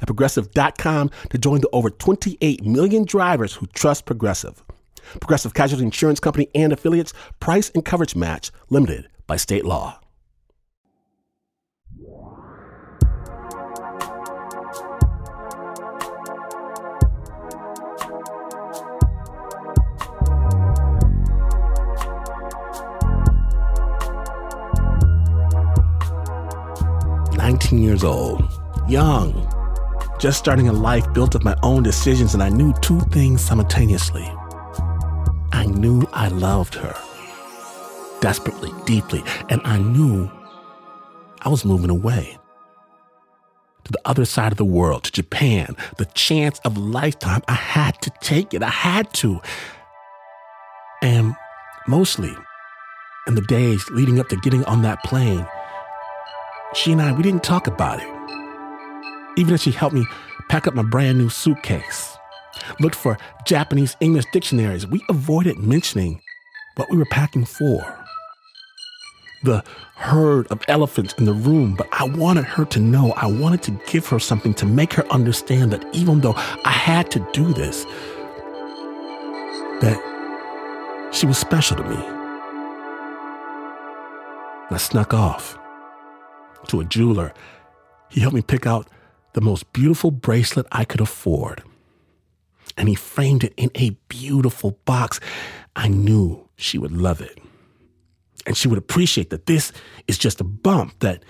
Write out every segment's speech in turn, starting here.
at progressive.com to join the over 28 million drivers who trust Progressive. Progressive Casualty Insurance Company and affiliates, price and coverage match limited by state law. Nineteen years old, young, just starting a life built of my own decisions, and I knew two things simultaneously. I knew I loved her desperately, deeply, and I knew I was moving away to the other side of the world, to Japan, the chance of a lifetime. I had to take it. I had to. And mostly in the days leading up to getting on that plane, she and I, we didn't talk about it. Even as she helped me pack up my brand new suitcase looked for Japanese English dictionaries. We avoided mentioning what we were packing for. The herd of elephants in the room, but I wanted her to know, I wanted to give her something to make her understand that even though I had to do this, that she was special to me. I snuck off to a jeweler. He helped me pick out the most beautiful bracelet I could afford and he framed it in a beautiful box. I knew she would love it. And she would appreciate that this is just a bump, that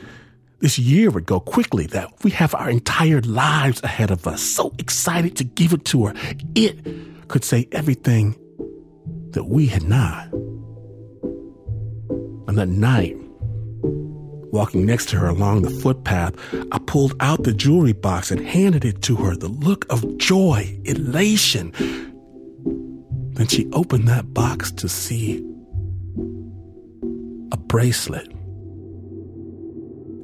this year would go quickly, that we have our entire lives ahead of us. So excited to give it to her. It could say everything that we had not. And that night, Walking next to her along the footpath, I pulled out the jewelry box and handed it to her, the look of joy, elation. Then she opened that box to see a bracelet.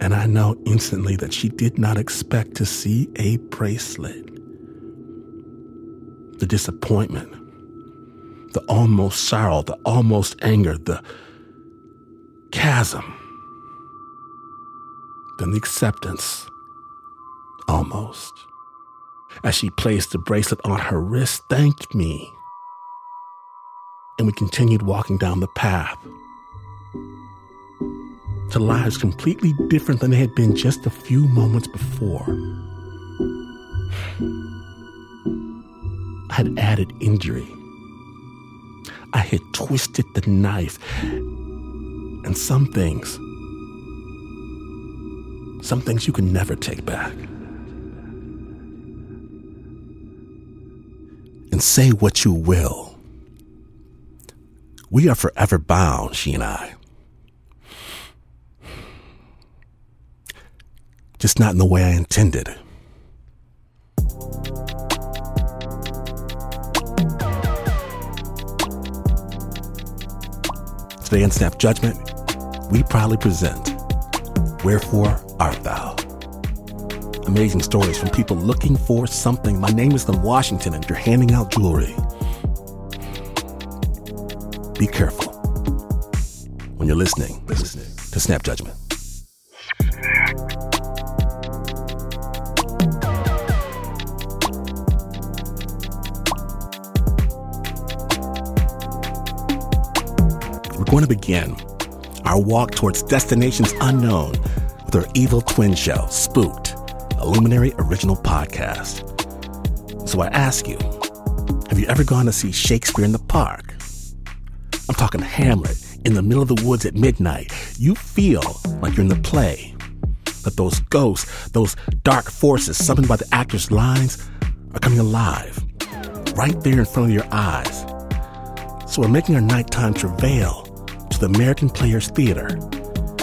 And I know instantly that she did not expect to see a bracelet. The disappointment, the almost sorrow, the almost anger, the chasm the acceptance. Almost. As she placed the bracelet on her wrist, thanked me. And we continued walking down the path to lives completely different than they had been just a few moments before. I had added injury. I had twisted the knife. And some things some things you can never take back. And say what you will. We are forever bound, she and I. Just not in the way I intended. Today in Snap Judgment, we proudly present Wherefore art thou? Amazing stories from people looking for something. My name is Glynn Washington, and you're handing out jewelry. Be careful when you're listening, listening to Snap Judgment. We're going to begin our walk towards destinations unknown with our evil twin show, Spooked, a Luminary original podcast. So I ask you, have you ever gone to see Shakespeare in the park? I'm talking Hamlet in the middle of the woods at midnight. You feel like you're in the play, that those ghosts, those dark forces summoned by the actor's lines are coming alive right there in front of your eyes. So we're making our nighttime travail the American Players Theater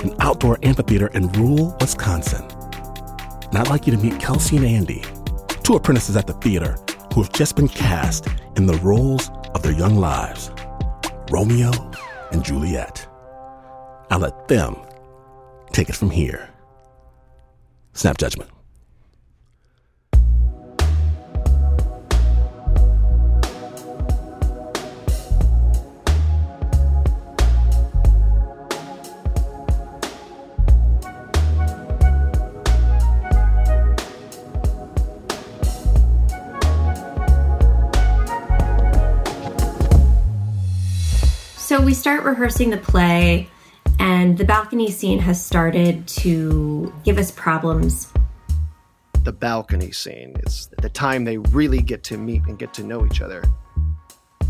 an outdoor amphitheater in rural Wisconsin. And I'd like you to meet Kelsey and Andy, two apprentices at the theater who have just been cast in the roles of their young lives Romeo and Juliet. I'll let them take it from here. Snap judgment. So we start rehearsing the play, and the balcony scene has started to give us problems. The balcony scene is the time they really get to meet and get to know each other.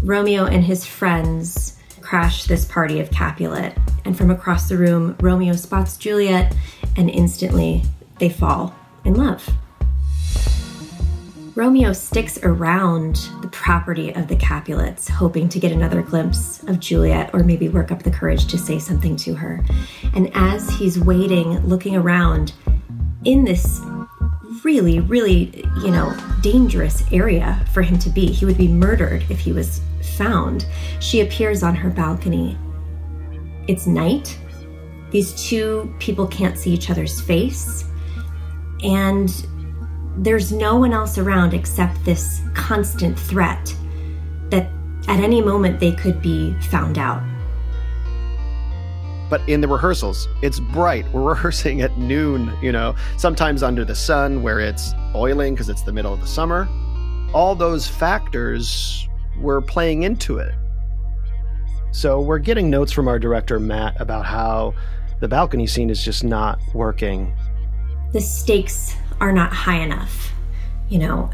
Romeo and his friends crash this party of Capulet, and from across the room, Romeo spots Juliet, and instantly they fall in love. Romeo sticks around the property of the Capulets, hoping to get another glimpse of Juliet or maybe work up the courage to say something to her. And as he's waiting, looking around in this really, really, you know, dangerous area for him to be, he would be murdered if he was found. She appears on her balcony. It's night. These two people can't see each other's face. And there's no one else around except this constant threat that at any moment they could be found out. But in the rehearsals, it's bright. We're rehearsing at noon, you know, sometimes under the sun where it's boiling because it's the middle of the summer. All those factors were playing into it. So we're getting notes from our director, Matt, about how the balcony scene is just not working. The stakes are not high enough. You know,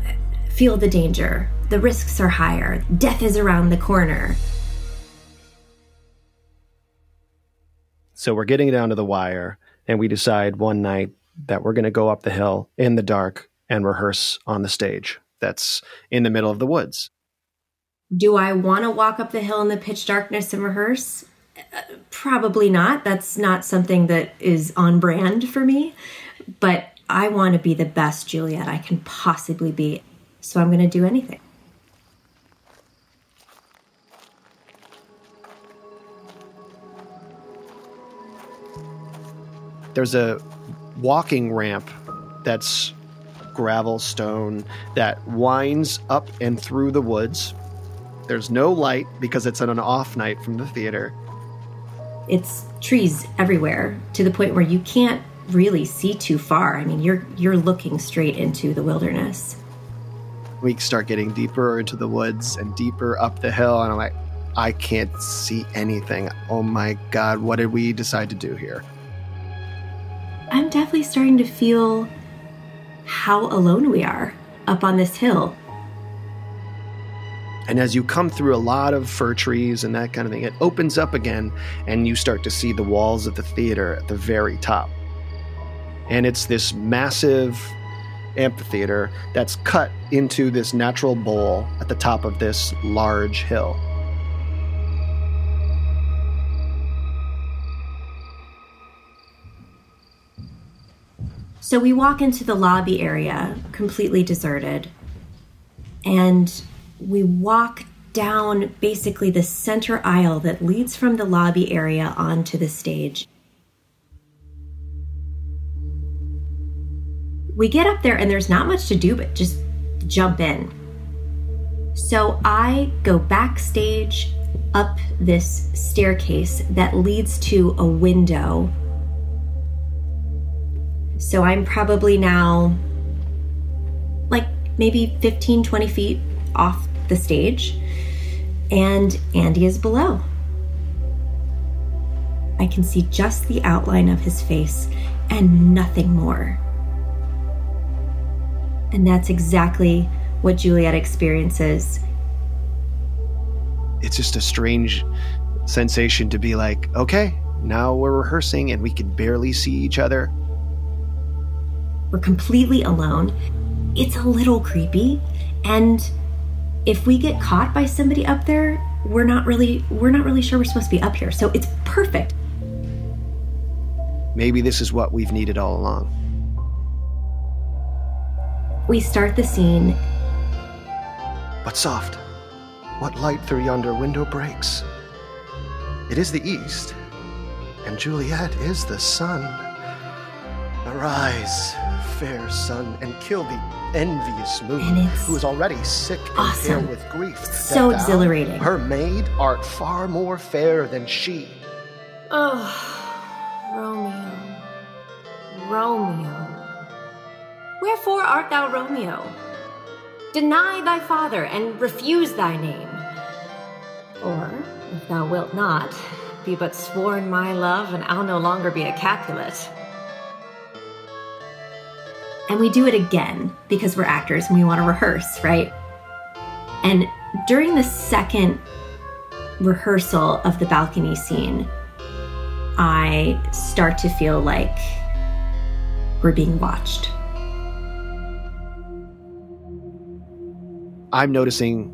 feel the danger. The risks are higher. Death is around the corner. So we're getting down to the wire, and we decide one night that we're going to go up the hill in the dark and rehearse on the stage that's in the middle of the woods. Do I want to walk up the hill in the pitch darkness and rehearse? Uh, probably not. That's not something that is on brand for me. But I want to be the best Juliet I can possibly be. So I'm going to do anything. There's a walking ramp that's gravel stone that winds up and through the woods. There's no light because it's on an off night from the theater. It's trees everywhere to the point where you can't really see too far. I mean, you're you're looking straight into the wilderness. We start getting deeper into the woods and deeper up the hill, and I'm like, I can't see anything. Oh my god, what did we decide to do here? I'm definitely starting to feel how alone we are up on this hill. And as you come through a lot of fir trees and that kind of thing, it opens up again, and you start to see the walls of the theater at the very top and it's this massive amphitheater that's cut into this natural bowl at the top of this large hill. So we walk into the lobby area, completely deserted, and we walk down basically the center aisle that leads from the lobby area onto the stage. We get up there and there's not much to do but just jump in. So I go backstage up this staircase that leads to a window. So I'm probably now like maybe 15, 20 feet off the stage, and Andy is below. I can see just the outline of his face and nothing more. And that's exactly what Juliet experiences. It's just a strange sensation to be like, okay, now we're rehearsing and we can barely see each other. We're completely alone. It's a little creepy. And if we get caught by somebody up there, we're not really we're not really sure we're supposed to be up here. So it's perfect. Maybe this is what we've needed all along. We start the scene. But soft, what light through yonder window breaks? It is the east, and Juliet is the sun. Arise, fair sun, and kill the envious moon, who is already sick and awesome. pale with grief. So thou, exhilarating. Her maid art far more fair than she. Oh, Romeo, Romeo. Wherefore art thou Romeo? Deny thy father and refuse thy name. Or, if thou wilt not, be but sworn my love, and I'll no longer be a Capulet. And we do it again because we're actors and we want to rehearse, right? And during the second rehearsal of the balcony scene, I start to feel like we're being watched. I'm noticing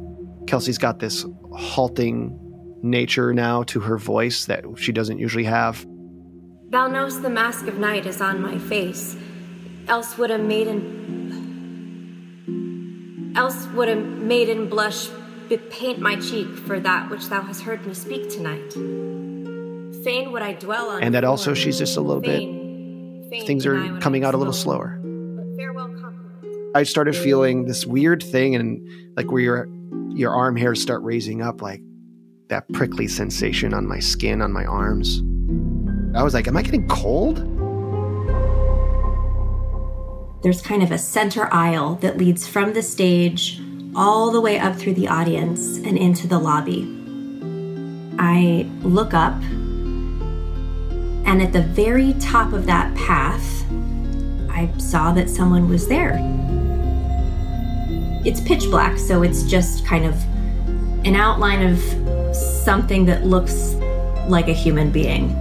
Kelsey's got this halting nature now to her voice that she doesn't usually have. Thou knowst the mask of night is on my face, else would a maiden. else would a maiden blush bepaint my cheek for that which thou hast heard me speak tonight. Fain would I dwell on. And that also she's just a little bit. fain- fain Things are coming out a little slower. I started feeling this weird thing, and like where your your arm hairs start raising up, like that prickly sensation on my skin, on my arms. I was like, "Am I getting cold?" There's kind of a center aisle that leads from the stage all the way up through the audience and into the lobby. I look up, and at the very top of that path, I saw that someone was there. It's pitch black, so it's just kind of an outline of something that looks like a human being.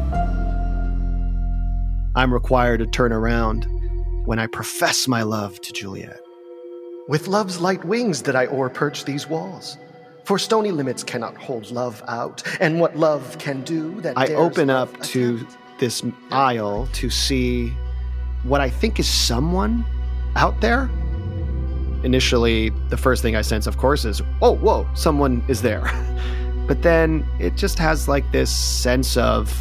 I'm required to turn around when I profess my love to Juliet. With love's light wings did I o'erperch these walls. For stony limits cannot hold love out, and what love can do that I dares open love up to this aisle to see what I think is someone out there. Initially, the first thing I sense, of course, is, oh, whoa, someone is there. But then it just has like this sense of,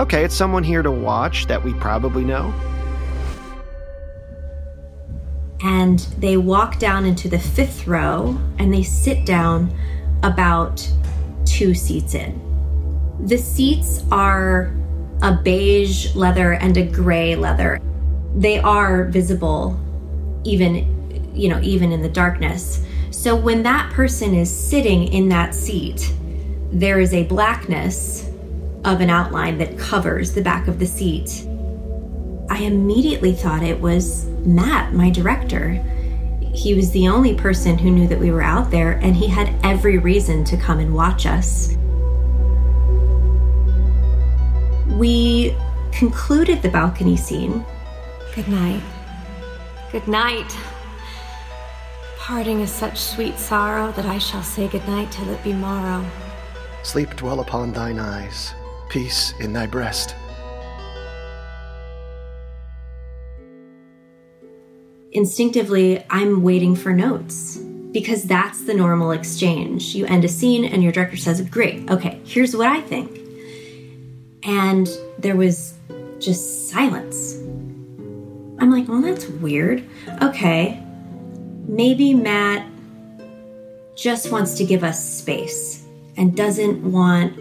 okay, it's someone here to watch that we probably know. and they walk down into the fifth row and they sit down about two seats in. The seats are a beige leather and a gray leather. They are visible even you know even in the darkness. So when that person is sitting in that seat, there is a blackness of an outline that covers the back of the seat. I immediately thought it was Matt, my director. He was the only person who knew that we were out there, and he had every reason to come and watch us. We concluded the balcony scene. Good night. Good night. Parting is such sweet sorrow that I shall say good night till it be morrow. Sleep dwell upon thine eyes, peace in thy breast. instinctively I'm waiting for notes because that's the normal exchange. You end a scene and your director says, Great, okay, here's what I think. And there was just silence. I'm like, Well, that's weird. Okay, maybe Matt just wants to give us space and doesn't want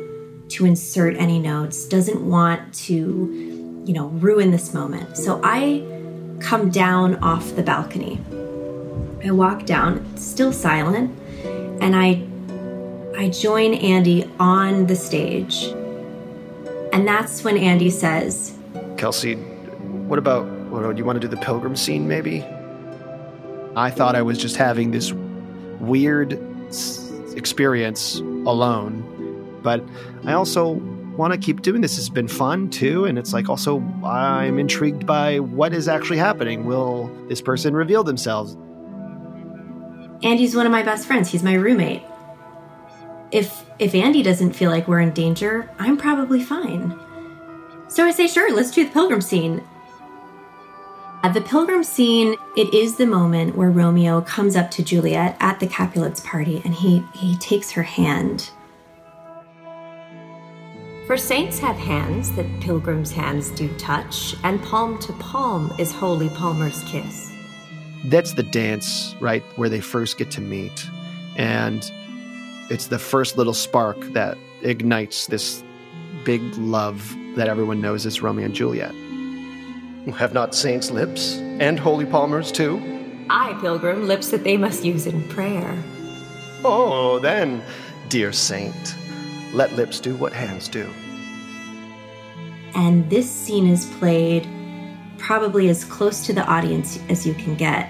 to insert any notes, doesn't want to, you know, ruin this moment. So I come down off the balcony. I walk down, still silent, and I I join Andy on the stage. And that's when Andy says, Kelsey, what about, do you want to do the pilgrim scene maybe? I thought I was just having this weird experience alone, but I also want to keep doing this. It's been fun too, and it's like also I'm intrigued by what is actually happening. Will this person reveal themselves? Andy's one of my best friends. He's my roommate. If if Andy doesn't feel like we're in danger, I'm probably fine. So I say, sure, let's do the pilgrim scene. At the pilgrim scene, it is the moment where Romeo comes up to Juliet at the Capulets party and he, he takes her hand. For saints have hands that pilgrims' hands do touch, and palm to palm is holy Palmer's kiss. That's the dance, right, where they first get to meet. And it's the first little spark that ignites this big love that everyone knows as Romeo and Juliet. Have not saints lips and holy palmers too? I, pilgrim, lips that they must use in prayer. Oh, then, dear saint, let lips do what hands do. And this scene is played probably as close to the audience as you can get.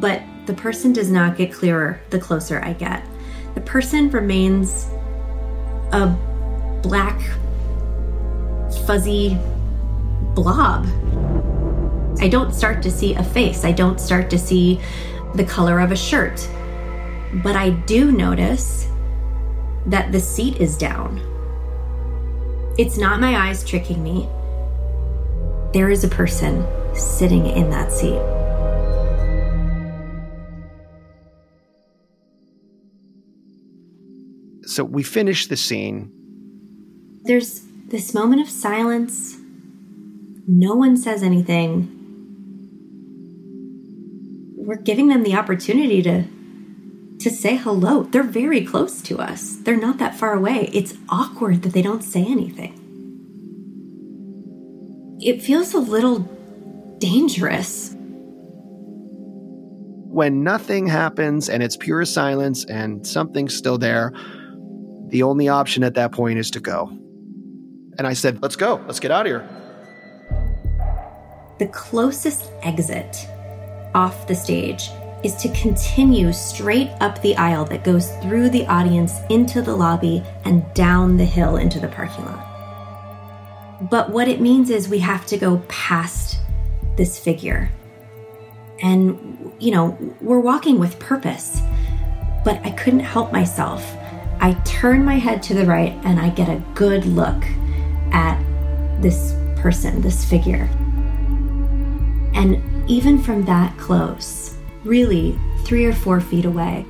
But the person does not get clearer the closer I get. The person remains a black, fuzzy blob. I don't start to see a face, I don't start to see the color of a shirt. But I do notice that the seat is down. It's not my eyes tricking me. There is a person sitting in that seat. So we finish the scene. There's this moment of silence. No one says anything. We're giving them the opportunity to to say hello. They're very close to us. They're not that far away. It's awkward that they don't say anything. It feels a little dangerous. When nothing happens and it's pure silence and something's still there, the only option at that point is to go. And I said, Let's go. Let's get out of here. The closest exit off the stage is to continue straight up the aisle that goes through the audience into the lobby and down the hill into the parking lot. But what it means is we have to go past this figure. And, you know, we're walking with purpose. But I couldn't help myself. I turn my head to the right and I get a good look at this person, this figure. And even from that close, really three or four feet away.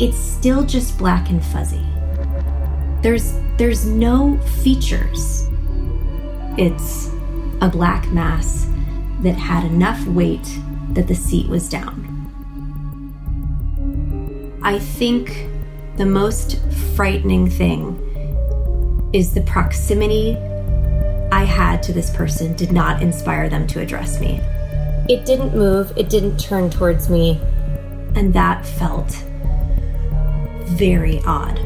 It's still just black and fuzzy. There's there's no features. It's a black mass that had enough weight that the seat was down. I think the most frightening thing is the proximity I had to this person did not inspire them to address me. It didn't move, it didn't turn towards me, and that felt very odd.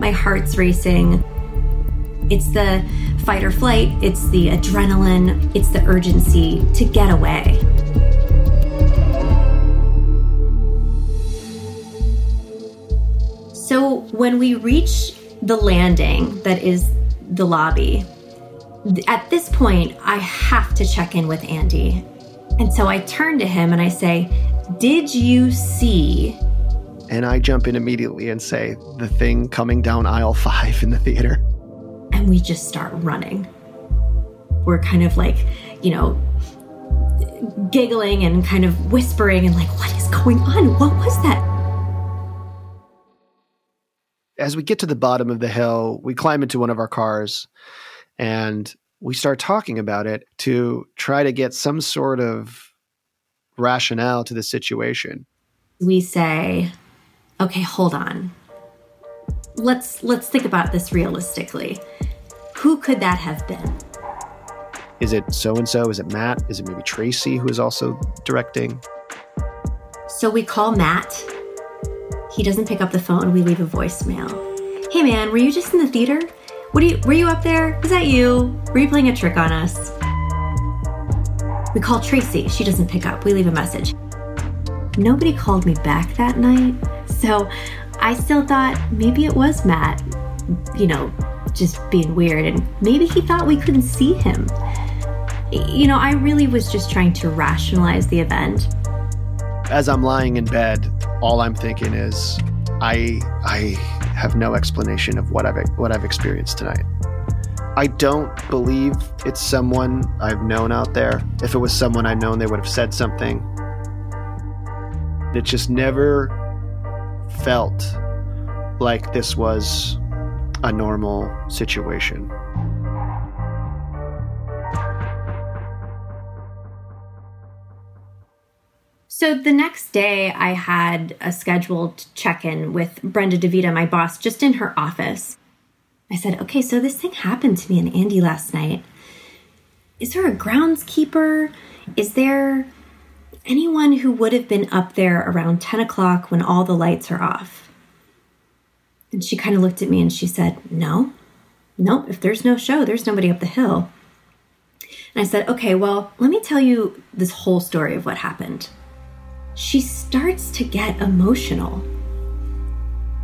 My heart's racing. It's the fight or flight, it's the adrenaline, it's the urgency to get away. So when we reach the landing that is the lobby, at this point, I have to check in with Andy. And so I turn to him and I say, Did you see? And I jump in immediately and say, The thing coming down aisle five in the theater. And we just start running. We're kind of like, you know, giggling and kind of whispering and like, What is going on? What was that? As we get to the bottom of the hill, we climb into one of our cars and we start talking about it to try to get some sort of rationale to the situation. We say, okay, hold on. Let's let's think about this realistically. Who could that have been? Is it so and so? Is it Matt? Is it maybe Tracy who is also directing? So we call Matt. He doesn't pick up the phone. We leave a voicemail. Hey man, were you just in the theater? What you, were you up there? Was that you? Were you playing a trick on us? We call Tracy. She doesn't pick up. We leave a message. Nobody called me back that night. So I still thought maybe it was Matt, you know, just being weird. And maybe he thought we couldn't see him. You know, I really was just trying to rationalize the event. As I'm lying in bed, all I'm thinking is, I, I have no explanation of what I've what I've experienced tonight. I don't believe it's someone I've known out there. If it was someone I'd known, they would have said something. It just never felt like this was a normal situation. So the next day, I had a scheduled check in with Brenda DeVita, my boss, just in her office. I said, okay, so this thing happened to me and Andy last night. Is there a groundskeeper? Is there anyone who would have been up there around 10 o'clock when all the lights are off? And she kind of looked at me and she said, no, nope, if there's no show, there's nobody up the hill. And I said, okay, well, let me tell you this whole story of what happened. She starts to get emotional.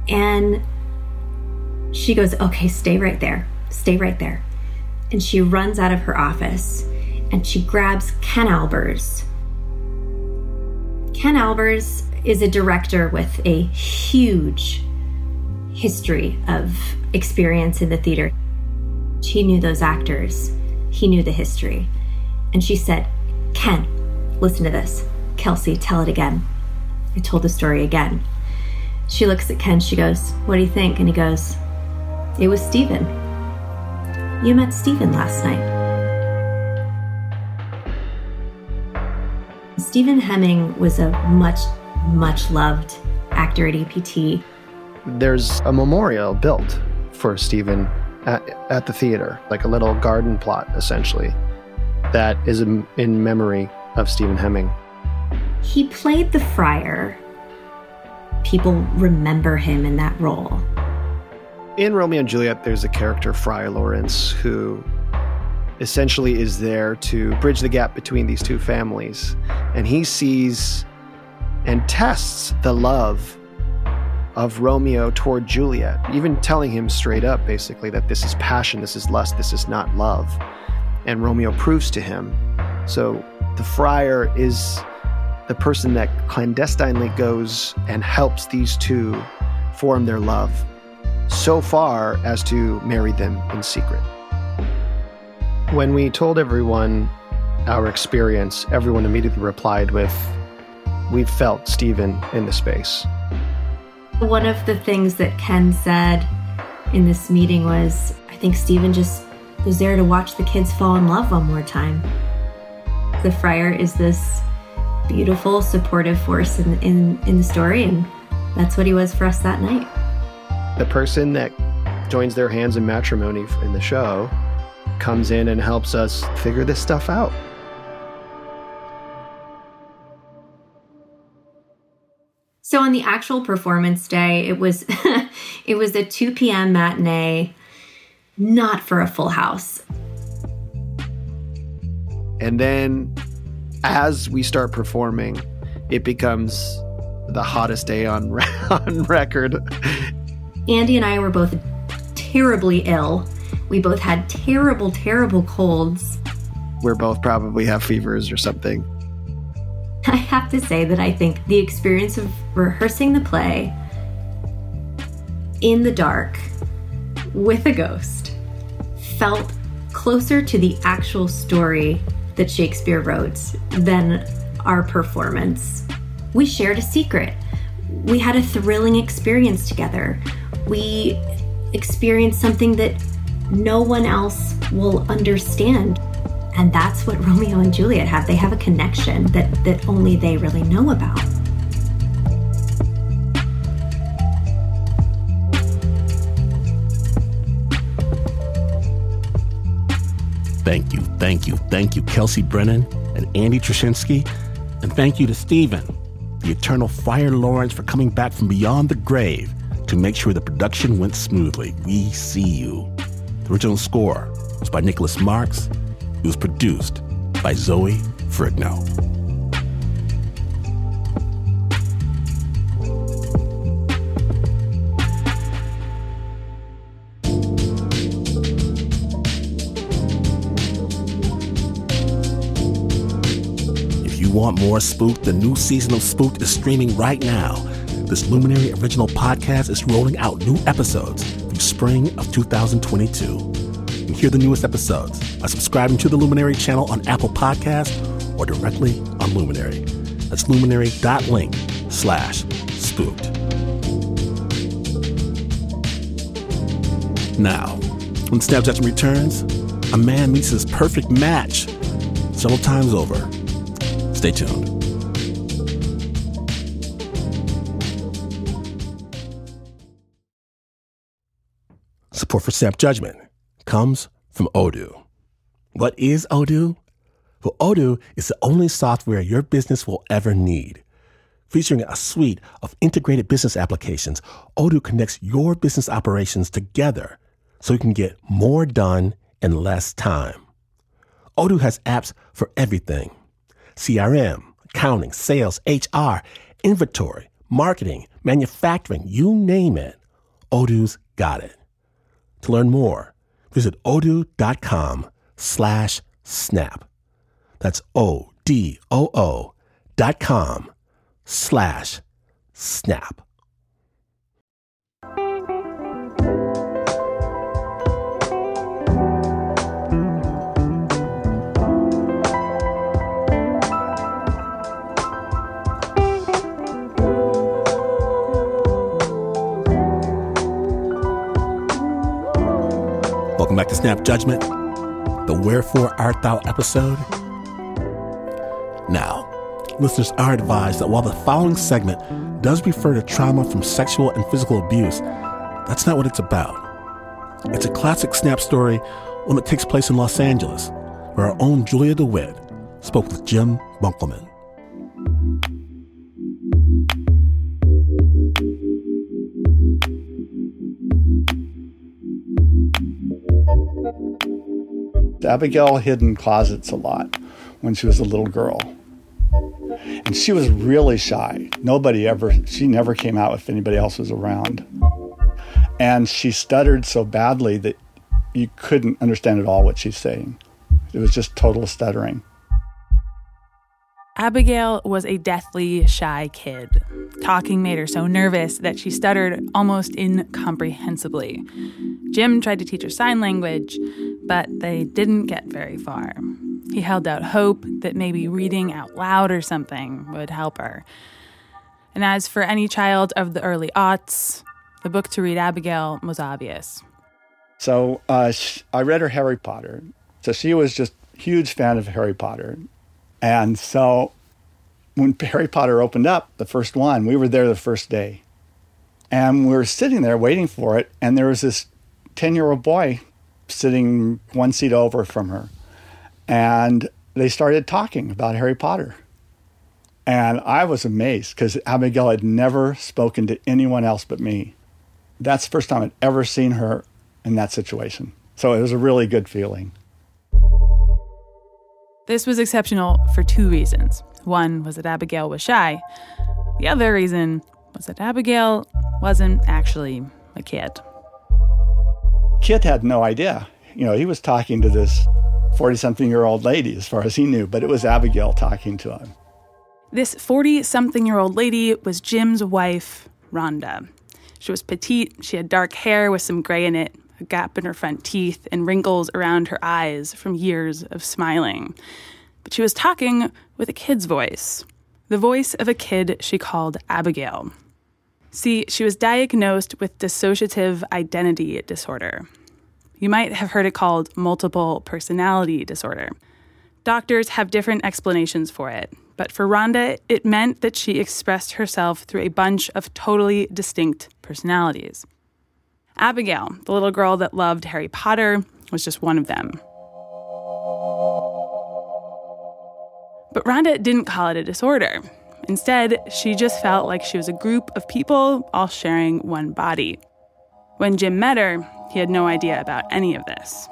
And she goes, Okay, stay right there. Stay right there. And she runs out of her office and she grabs Ken Albers. Ken Albers is a director with a huge history of experience in the theater. She knew those actors, he knew the history. And she said, Ken, listen to this. Kelsey, tell it again. I told the story again. She looks at Ken, she goes, What do you think? And he goes, it was Stephen. You met Stephen last night. Stephen Hemming was a much, much loved actor at APT. There's a memorial built for Stephen at, at the theater, like a little garden plot, essentially, that is in memory of Stephen Hemming. He played the friar. People remember him in that role in Romeo and Juliet, there's a character, Friar Lawrence, who essentially is there to bridge the gap between these two families. And he sees and tests the love of Romeo toward Juliet, even telling him straight up, basically, that this is passion, this is lust, this is not love. And Romeo proves to him. So the friar is the person that clandestinely goes and helps these two form their love so far as to marry them in secret. When we told everyone our experience, everyone immediately replied with, We felt Stephen in the space. One of the things that Ken said in this meeting was, I think Stephen just was there to watch the kids fall in love one more time. The friar is this beautiful, supportive force in, in, in the story, and that's what he was for us that night the person that joins their hands in matrimony in the show comes in and helps us figure this stuff out. So on the actual performance day, it was it was a 2 p.m. matinee, not for a full house. And then as we start performing, it becomes the hottest day on on record Andy and I were both terribly ill. We both had terrible, terrible colds. We're both probably have fevers or something. I have to say that I think the experience of rehearsing the play in the dark with a ghost felt closer to the actual story that Shakespeare wrote than our performance. We shared a secret. We had a thrilling experience together we experienced something that no one else will understand. And that's what Romeo and Juliet have. They have a connection that, that only they really know about. Thank you, thank you, thank you, Kelsey Brennan and Andy Truschinski. And thank you to Stephen, the eternal Friar Lawrence, for coming back from beyond the grave to make sure the production went smoothly. We see you. The original score was by Nicholas Marks. It was produced by Zoe Frigno. More Spooked, the new season of Spooked is streaming right now this Luminary original podcast is rolling out new episodes through spring of 2022. And hear the newest episodes by subscribing to the Luminary channel on Apple Podcasts or directly on Luminary. That's luminary.link slash spooked. Now, when Snap Judgment returns, a man meets his perfect match several times over. Stay tuned. Support for Snap Judgment comes from Odoo. What is Odoo? Well, Odoo is the only software your business will ever need. Featuring a suite of integrated business applications, Odoo connects your business operations together so you can get more done in less time. Odoo has apps for everything CRM, accounting, sales, HR, inventory, marketing, manufacturing, you name it. Odoo's got it. To learn more, visit odoo.com slash snap. That's O-D-O-O dot com slash snap. Welcome back to Snap Judgment, the Wherefore Art Thou episode. Now, listeners are advised that while the following segment does refer to trauma from sexual and physical abuse, that's not what it's about. It's a classic Snap story, one that takes place in Los Angeles, where our own Julia DeWitt spoke with Jim Bunkelman. Abigail hid in closets a lot when she was a little girl. And she was really shy. Nobody ever, she never came out if anybody else was around. And she stuttered so badly that you couldn't understand at all what she's saying. It was just total stuttering. Abigail was a deathly shy kid. Talking made her so nervous that she stuttered almost incomprehensibly. Jim tried to teach her sign language, but they didn't get very far. He held out hope that maybe reading out loud or something would help her. And as for any child of the early aughts, the book to read Abigail was obvious. So uh, I read her Harry Potter. So she was just huge fan of Harry Potter. And so when Harry Potter opened up, the first one, we were there the first day. And we were sitting there waiting for it. And there was this 10 year old boy sitting one seat over from her. And they started talking about Harry Potter. And I was amazed because Abigail had never spoken to anyone else but me. That's the first time I'd ever seen her in that situation. So it was a really good feeling. This was exceptional for two reasons. One was that Abigail was shy. The other reason was that Abigail wasn't actually a kid. Kit had no idea. You know, he was talking to this 40 something year old lady as far as he knew, but it was Abigail talking to him. This 40 something year old lady was Jim's wife, Rhonda. She was petite, she had dark hair with some gray in it, a gap in her front teeth, and wrinkles around her eyes from years of smiling. But she was talking with a kid's voice, the voice of a kid she called Abigail. See, she was diagnosed with dissociative identity disorder. You might have heard it called multiple personality disorder. Doctors have different explanations for it, but for Rhonda, it meant that she expressed herself through a bunch of totally distinct personalities. Abigail, the little girl that loved Harry Potter, was just one of them. But Rhonda didn't call it a disorder. Instead, she just felt like she was a group of people all sharing one body. When Jim met her, he had no idea about any of this.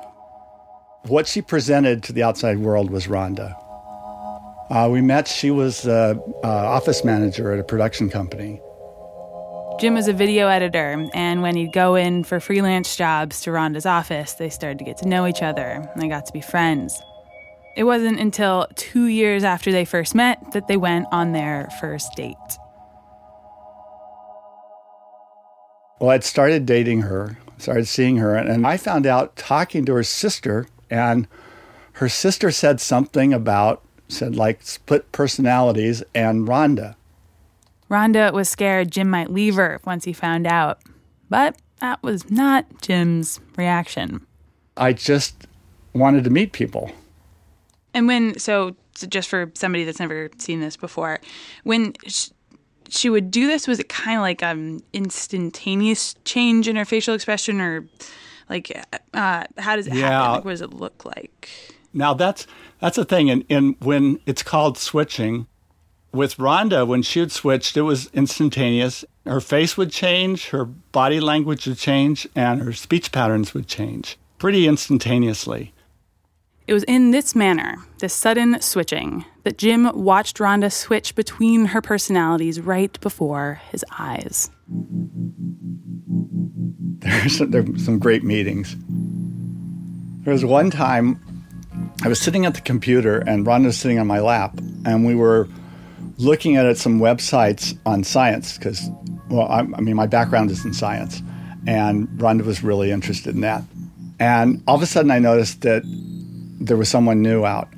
What she presented to the outside world was Rhonda. Uh, we met, she was uh, uh, office manager at a production company. Jim was a video editor, and when he'd go in for freelance jobs to Rhonda's office, they started to get to know each other and they got to be friends. It wasn't until two years after they first met that they went on their first date. Well, I'd started dating her started seeing her. And I found out talking to her sister, and her sister said something about, said like split personalities and Rhonda. Rhonda was scared Jim might leave her once he found out. But that was not Jim's reaction. I just wanted to meet people. And when, so, so just for somebody that's never seen this before, when sh- she would do this, was it kind of like an instantaneous change in her facial expression or like, uh, how does it Yeah. happen? Like, what does it look like? Now that's that's the thing, and, and when it's called switching, with Rhonda, when she had switched, it was instantaneous. Her face would change, her body language would change, and her speech patterns would change pretty instantaneously. It was in this manner, this sudden switching, that Jim watched Rhonda switch between her personalities right before his eyes. Some, there were some great meetings. There was one time I was sitting at the computer and Rhonda was sitting on my lap, and we were looking at some websites on science because, well, I, I mean, my background is in science, and Rhonda was really interested in that. And all of a sudden, I noticed that there was someone new out.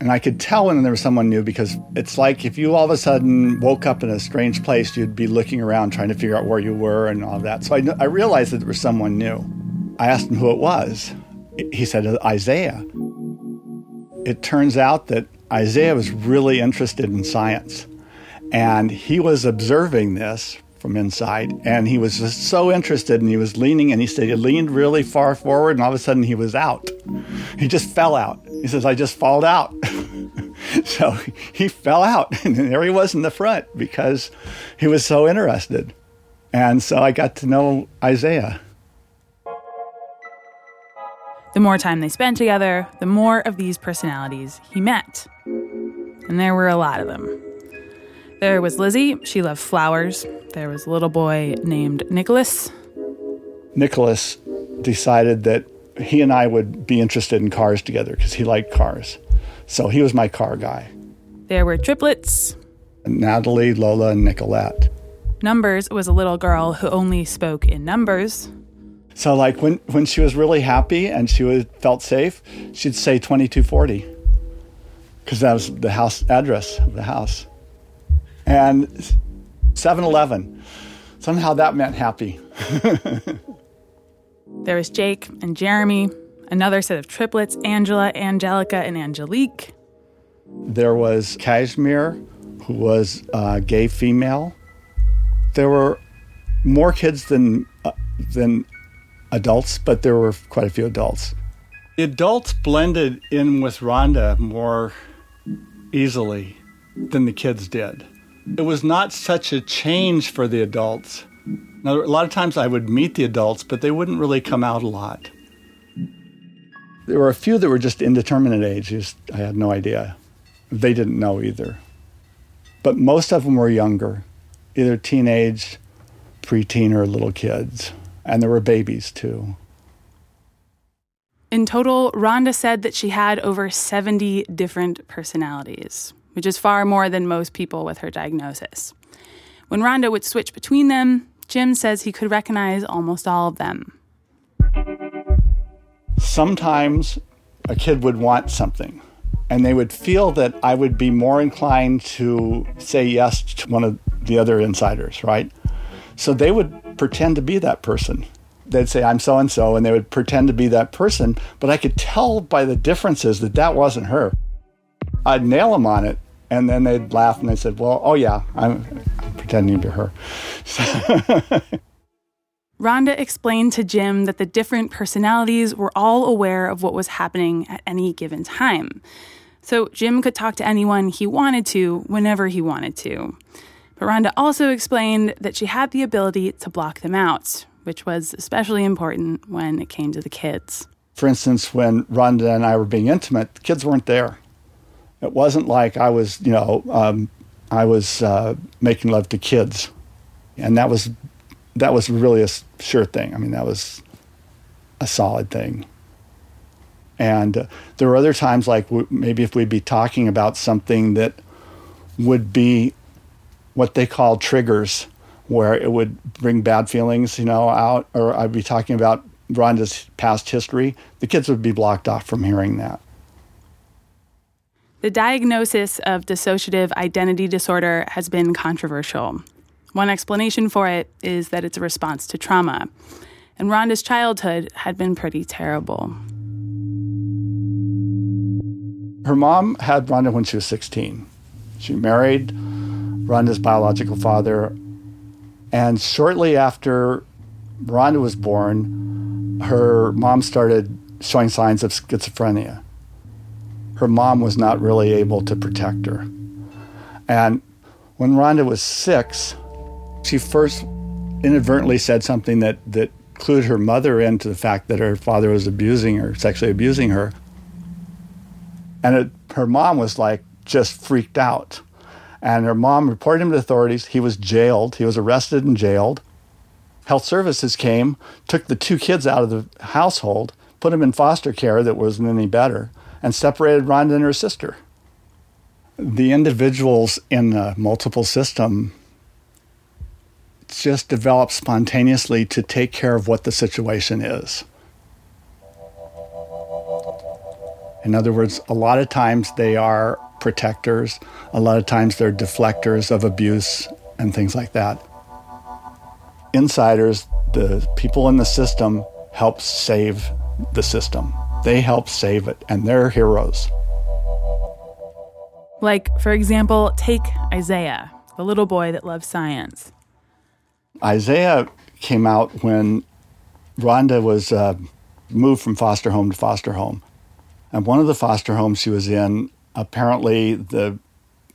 And I could tell when there was someone new because it's like if you all of a sudden woke up in a strange place, you'd be looking around trying to figure out where you were and all that. So I, I realized that there was someone new. I asked him who it was. He said Isaiah. It turns out that Isaiah was really interested in science. And he was observing this from inside. And he was just so interested and he was leaning and he said he leaned really far forward and all of a sudden he was out. He just fell out. He says, I just falled out. so he fell out and there he was in the front because he was so interested. And so I got to know Isaiah. The more time they spent together, the more of these personalities he met. And there were a lot of them. There was Lizzie, she loved flowers. There was a little boy named Nicholas. Nicholas decided that he and I would be interested in cars together because he liked cars. So he was my car guy. There were triplets. Natalie, Lola, and Nicolette. Numbers was a little girl who only spoke in numbers. So like when, when she was really happy and she was, felt safe, she'd say 2240 because that was the house address of the house. And 7-Eleven, somehow that meant happy. There was Jake and Jeremy, another set of triplets, Angela, Angelica, and Angelique. There was Kashmir, who was a gay female. There were more kids than uh, than adults, but there were quite a few adults. The adults blended in with Rhonda more easily than the kids did. It was not such a change for the adults. Now, a lot of times I would meet the adults, but they wouldn't really come out a lot. There were a few that were just indeterminate ages. I had no idea. They didn't know either. But most of them were younger, either teenage, preteen, or little kids. And there were babies too. In total, Rhonda said that she had over 70 different personalities, which is far more than most people with her diagnosis. When Rhonda would switch between them, Jim says he could recognize almost all of them. Sometimes a kid would want something, and they would feel that I would be more inclined to say yes to one of the other insiders, right? So they would pretend to be that person. They'd say, I'm so and so, and they would pretend to be that person, but I could tell by the differences that that wasn't her. I'd nail them on it, and then they'd laugh and they said, Well, oh yeah, I'm, pretending to be her. Rhonda explained to Jim that the different personalities were all aware of what was happening at any given time. So Jim could talk to anyone he wanted to whenever he wanted to. But Rhonda also explained that she had the ability to block them out, which was especially important when it came to the kids. For instance, when Rhonda and I were being intimate, the kids weren't there. It wasn't like I was, you know, um, I was uh, making love to kids, and that was that was really a sure thing. I mean, that was a solid thing. And uh, there were other times, like w- maybe if we'd be talking about something that would be what they call triggers, where it would bring bad feelings, you know, out, or I'd be talking about Rhonda's past history. The kids would be blocked off from hearing that. The diagnosis of dissociative identity disorder has been controversial. One explanation for it is that it's a response to trauma. And Rhonda's childhood had been pretty terrible. Her mom had Rhonda when she was 16. She married Rhonda's biological father. And shortly after Rhonda was born, her mom started showing signs of schizophrenia. Her mom was not really able to protect her. And when Rhonda was six, she first inadvertently said something that, that clued her mother into the fact that her father was abusing her, sexually abusing her. And it, her mom was like just freaked out. And her mom reported him to authorities. He was jailed. He was arrested and jailed. Health services came, took the two kids out of the household, put them in foster care that wasn't any better, and separated Rhonda and her sister. The individuals in the multiple system just develop spontaneously to take care of what the situation is. In other words, a lot of times they are protectors, a lot of times they're deflectors of abuse and things like that. Insiders, the people in the system, help save the system. They help save it, and they're heroes. Like, for example, take Isaiah, the little boy that loves science. Isaiah came out when Rhonda was uh, moved from foster home to foster home. And one of the foster homes she was in, apparently the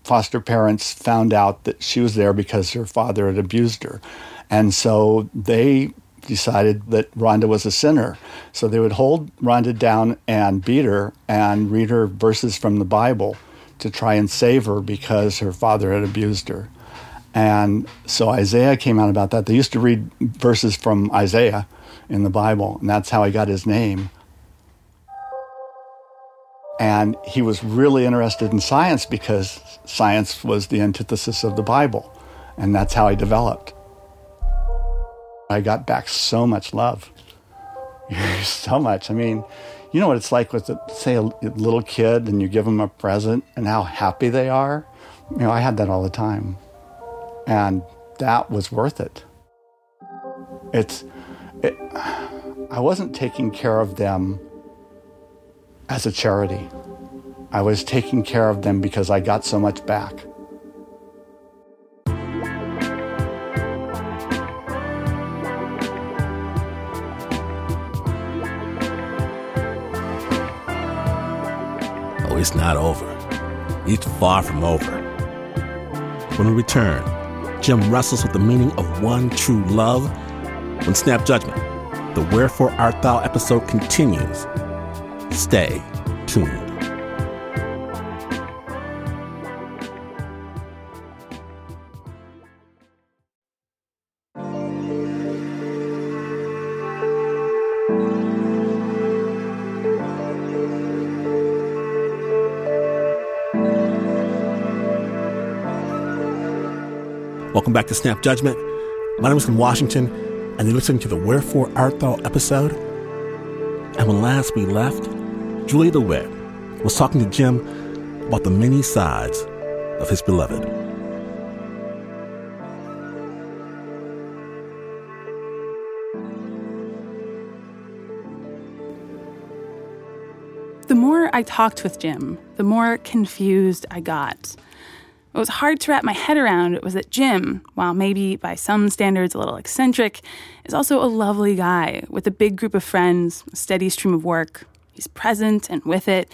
foster parents found out that she was there because her father had abused her. And so they decided that Rhonda was a sinner. So they would hold Rhonda down and beat her and read her verses from the Bible to try and save her because her father had abused her. And so Isaiah came out about that. They used to read verses from Isaiah in the Bible, and that's how he got his name. And he was really interested in science because science was the antithesis of the Bible. And that's how he developed. I got back so much love. so much. I mean, you know what it's like with, say, a little kid and you give them a present and how happy they are? You know, I had that all the time. And that was worth it. It's, it, I wasn't taking care of them as a charity. I was taking care of them because I got so much back. It's not over. It's far from over. When we return, Jim wrestles with the meaning of one true love. When Snap Judgment, the Wherefore Art Thou episode continues. Stay tuned. Welcome back to Snap Judgment. My name is Glynn Washington, and you're listening to the Wherefore Art Thou episode. And when last we left, Julia DeWitt was talking to Jim about the many sides of his beloved. The more I talked with Jim, the more confused I got. What was hard to wrap my head around it was that Jim, while maybe by some standards a little eccentric, is also a lovely guy with a big group of friends, a steady stream of work. He's present and with it.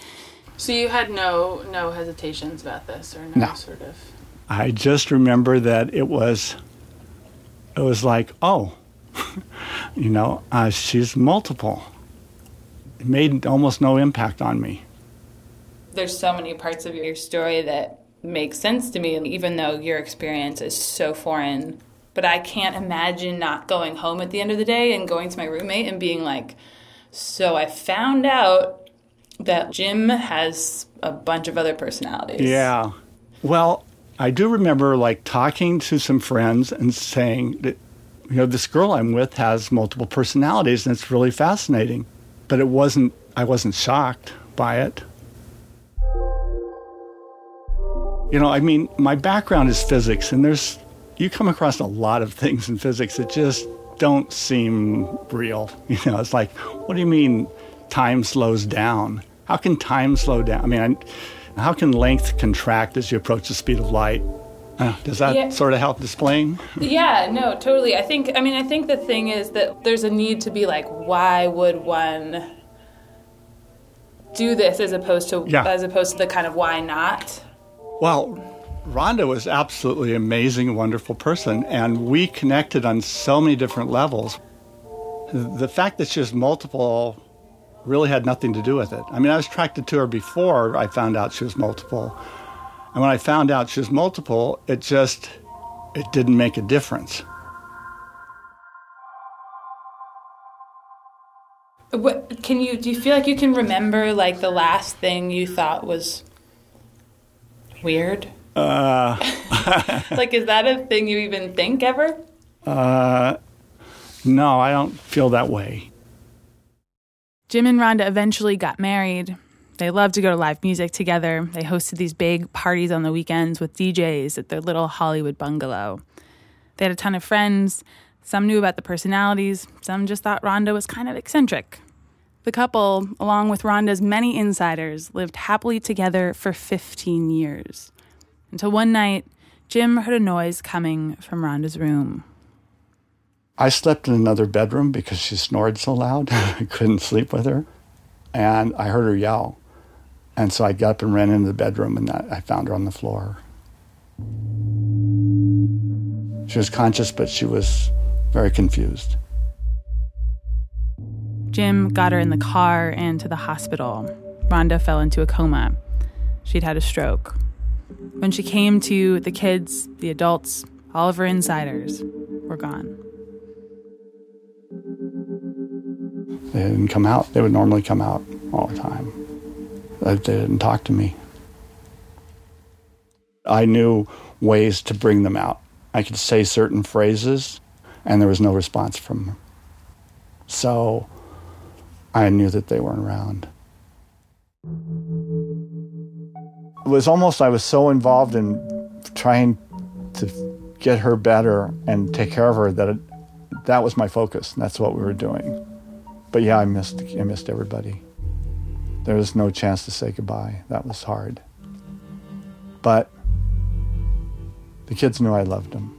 So you had no no hesitations about this, or no, No. sort of. I just remember that it was, it was like, oh, you know, uh, she's multiple. It made almost no impact on me. There's so many parts of your story that make sense to me, even though your experience is so foreign. But I can't imagine not going home at the end of the day and going to my roommate and being like, "So I found out that Jim has a bunch of other personalities." Yeah. Well, I do remember like talking to some friends and saying that, you know, this girl I'm with has multiple personalities and it's really fascinating. But it wasn't, I wasn't shocked by it. You know, I mean, my background is physics, and there's, you come across a lot of things in physics that just don't seem real. You know, it's like, what do you mean time slows down? How can time slow down? I mean, how can length contract as you approach the speed of light? Uh, does that yeah. sort of help displaying? Yeah, no, totally. I think, I mean, I think the thing is that there's a need to be like, why would one do this as opposed to yeah. as opposed to the kind of why not? Well, Rhonda was absolutely amazing, wonderful person, and we connected on so many different levels. The fact that she was multiple really had nothing to do with it. I mean, I was attracted to her before I found out she was multiple. And when I found out she was multiple, it just it didn't make a difference. What can you do you feel like you can remember like the last thing you thought was weird? Uh, like, is that a thing you even think ever? Uh, no, I don't feel that way. Jim and Rhonda eventually got married. They loved to go to live music together. They hosted these big parties on the weekends with DJs at their little Hollywood bungalow. They had a ton of friends. Some knew about the personalities, some just thought Rhonda was kind of eccentric. The couple, along with Rhonda's many insiders, lived happily together for 15 years. Until one night, Jim heard a noise coming from Rhonda's room. I slept in another bedroom because she snored so loud. I couldn't sleep with her. And I heard her yell. And so I got up and ran into the bedroom and I found her on the floor. She was conscious, but she was very confused. Jim got her in the car and to the hospital. Rhonda fell into a coma. She'd had a stroke. When she came to, the kids, the adults, all of her insiders were gone. They didn't come out. They would normally come out all the time. Uh, they didn't talk to me. I knew ways to bring them out. I could say certain phrases, and there was no response from them. So I knew that they weren't around. It was almost, I was so involved in trying to get her better and take care of her that it, that was my focus. And that's what we were doing. But yeah, I missed, I missed everybody. There was no chance to say goodbye. That was hard. But the kids knew I loved them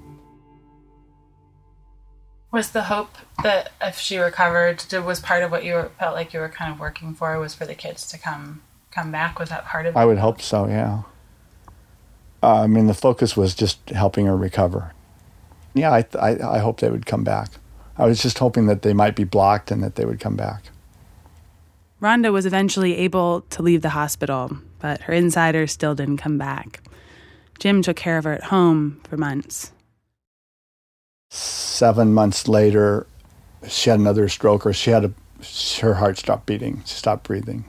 was the hope that if she recovered was part of what you were, felt like you were kind of working for was for the kids to come come back? Was that part of it i would hope so yeah. Uh, i mean the focus was just helping her recover. Yeah I, I, I hope they would come back. I was just hoping that they might be blocked and that they would come back. Rhonda was eventually able to leave the hospital but her insiders still didn't come back. Jim took care of her at home for months seven months later, she had another stroke, or she had a her heart stopped beating. She stopped breathing.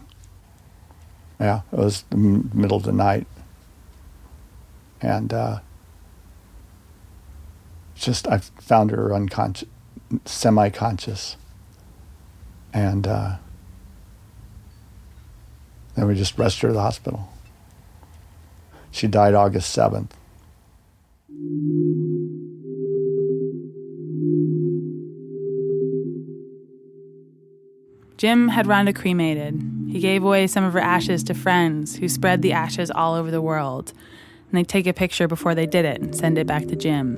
Yeah, it was the middle of the night, and uh, just I found her unconscious, semi-conscious, and uh, then we just rushed her to the hospital. She died August seventh. Jim had Rhonda cremated. He gave away some of her ashes to friends who spread the ashes all over the world. And they'd take a picture before they did it and send it back to Jim.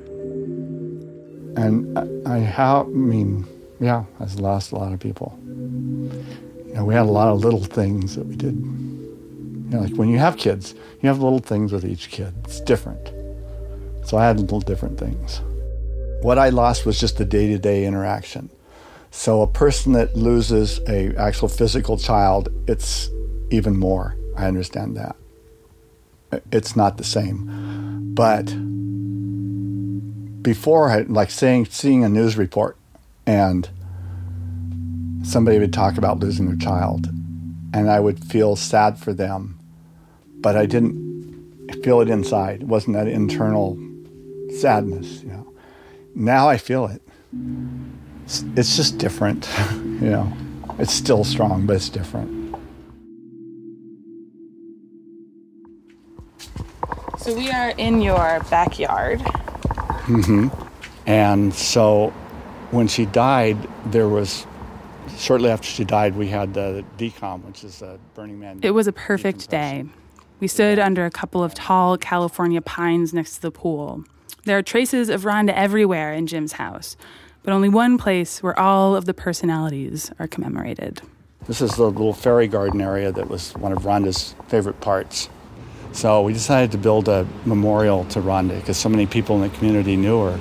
And I, have, I mean, yeah, I've lost a lot of people. You know, we had a lot of little things that we did. You know, like when you have kids, you have little things with each kid. It's different. So I had little different things. What I lost was just the day to day interaction. So a person that loses a actual physical child, it's even more. I understand that. It's not the same. But before, like saying, seeing a news report and somebody would talk about losing their child, and I would feel sad for them, but I didn't. feel it inside. It wasn't that internal sadness, you know. Now I feel it. It's, it's just different, you know. It's still strong, but it's different. So we are in your backyard. Mm-hmm. And so when she died, there was, shortly after she died, we had the decom, which is a Burning Man. It was a perfect day. We stood under a couple of tall California pines next to the pool. There are traces of Rhonda everywhere in Jim's house, but only one place where all of the personalities are commemorated. This is the little fairy garden area that was one of Rhonda's favorite parts. So we decided to build a memorial to Rhonda because so many people in the community knew her.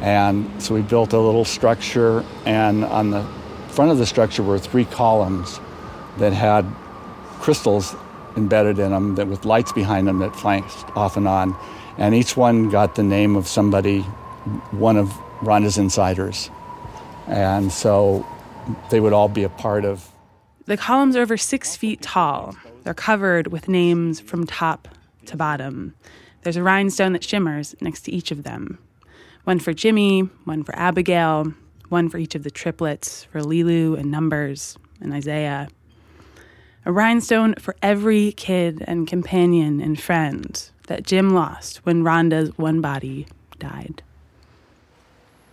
And so we built a little structure, and on the front of the structure were three columns that had crystals embedded in them that with lights behind them that flanked off and on. And each one got the name of somebody, one of Rhonda's insiders. And so they would all be a part of The columns are over six feet tall. They're covered with names from top to bottom. There's a rhinestone that shimmers next to each of them one for Jimmy, one for Abigail, one for each of the triplets, for Lilu and Numbers and Isaiah. A rhinestone for every kid and companion and friend that Jim lost when Rhonda's one body died.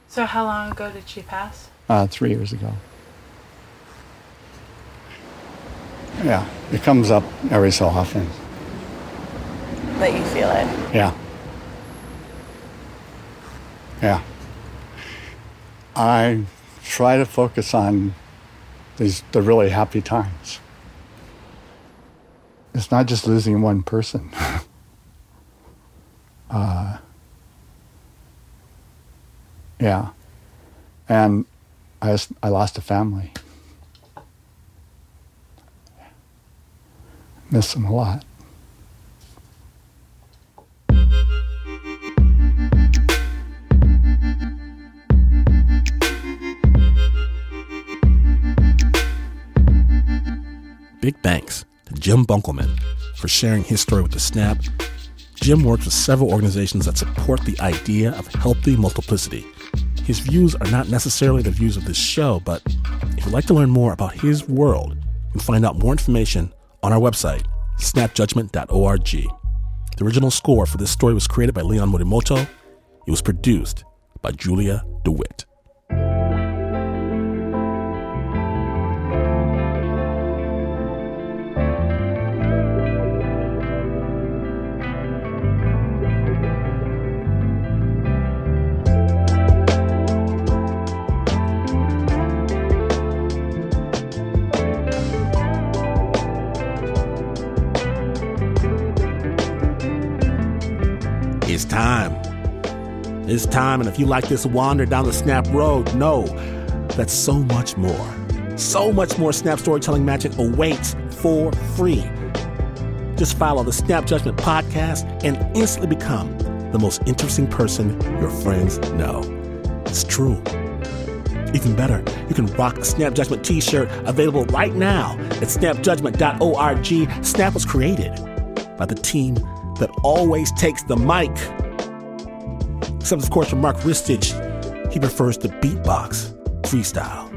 So, how long ago did she pass? uh, three years ago. Yeah, it comes up every so often. That you feel it. Yeah. Yeah. I try to focus on these the really happy times. It's not just losing one person. uh, yeah. And I I lost a family. Miss them a lot. Big thanks to Jim Bunkelman for sharing his story with the Snap. Jim works with several organizations that support the idea of healthy multiplicity. His views are not necessarily the views of this show, but if you'd like to learn more about his world, you can find out more information on our website, snapjudgment.org. The original score for this story was created by Leon Morimoto. It was produced by Julia DeWitt. Time, and if you like this wander down the Snap Road, know that so much more, so much more Snap storytelling magic awaits for free. Just follow the Snap Judgment podcast and instantly become the most interesting person your friends know. It's true. Even better, you can rock a Snap Judgment t shirt available right now at snapjudgment.org. Snap was created by the team that always takes the mic. Except, of course, for Mark Ristich, he prefers the beatbox freestyle.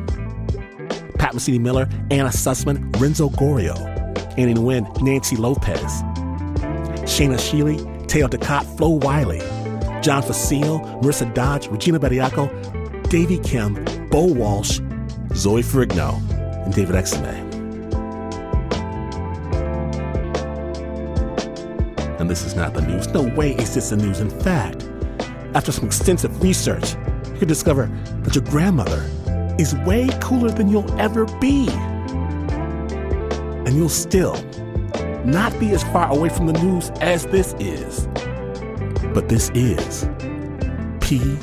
Pat Mesiti Miller, Anna Sussman, Renzo Gorio, Annie Nguyen, Nancy Lopez, Shaina Shealy, Teo Ducat, Flo Wiley, John Fecile, Marissa Dodge, Regina Bediako, Davey Kim, Bo Walsh, Zoe Ferrigno, and David Exime. And this is not the news. No way is this the news. In fact, after some extensive research, you can discover that your grandmother is way cooler than you'll ever be. And you'll still not be as far away from the news as this is. But this is PRX.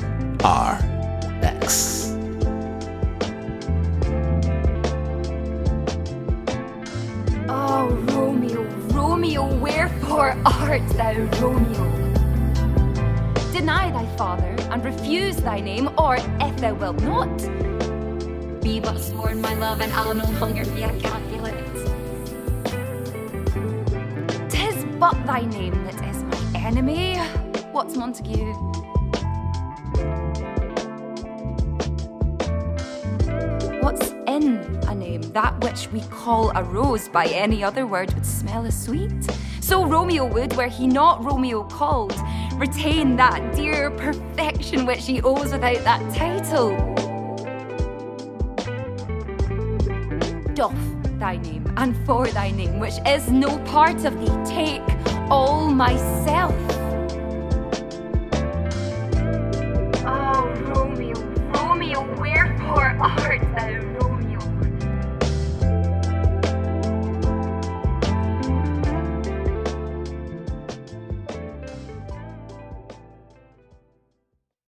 Oh, Romeo, Romeo, wherefore art thou Romeo? And refuse thy name, or if thou wilt not, be but sworn my love, and I'll no longer be a Capulet. Tis but thy name that is my enemy. What's Montague? What's in a name? That which we call a rose by any other word would smell as sweet. So Romeo would, were he not Romeo called, retain that dear perfection which he owes without that title. Doff thy name, and for thy name, which is no part of thee, take all myself.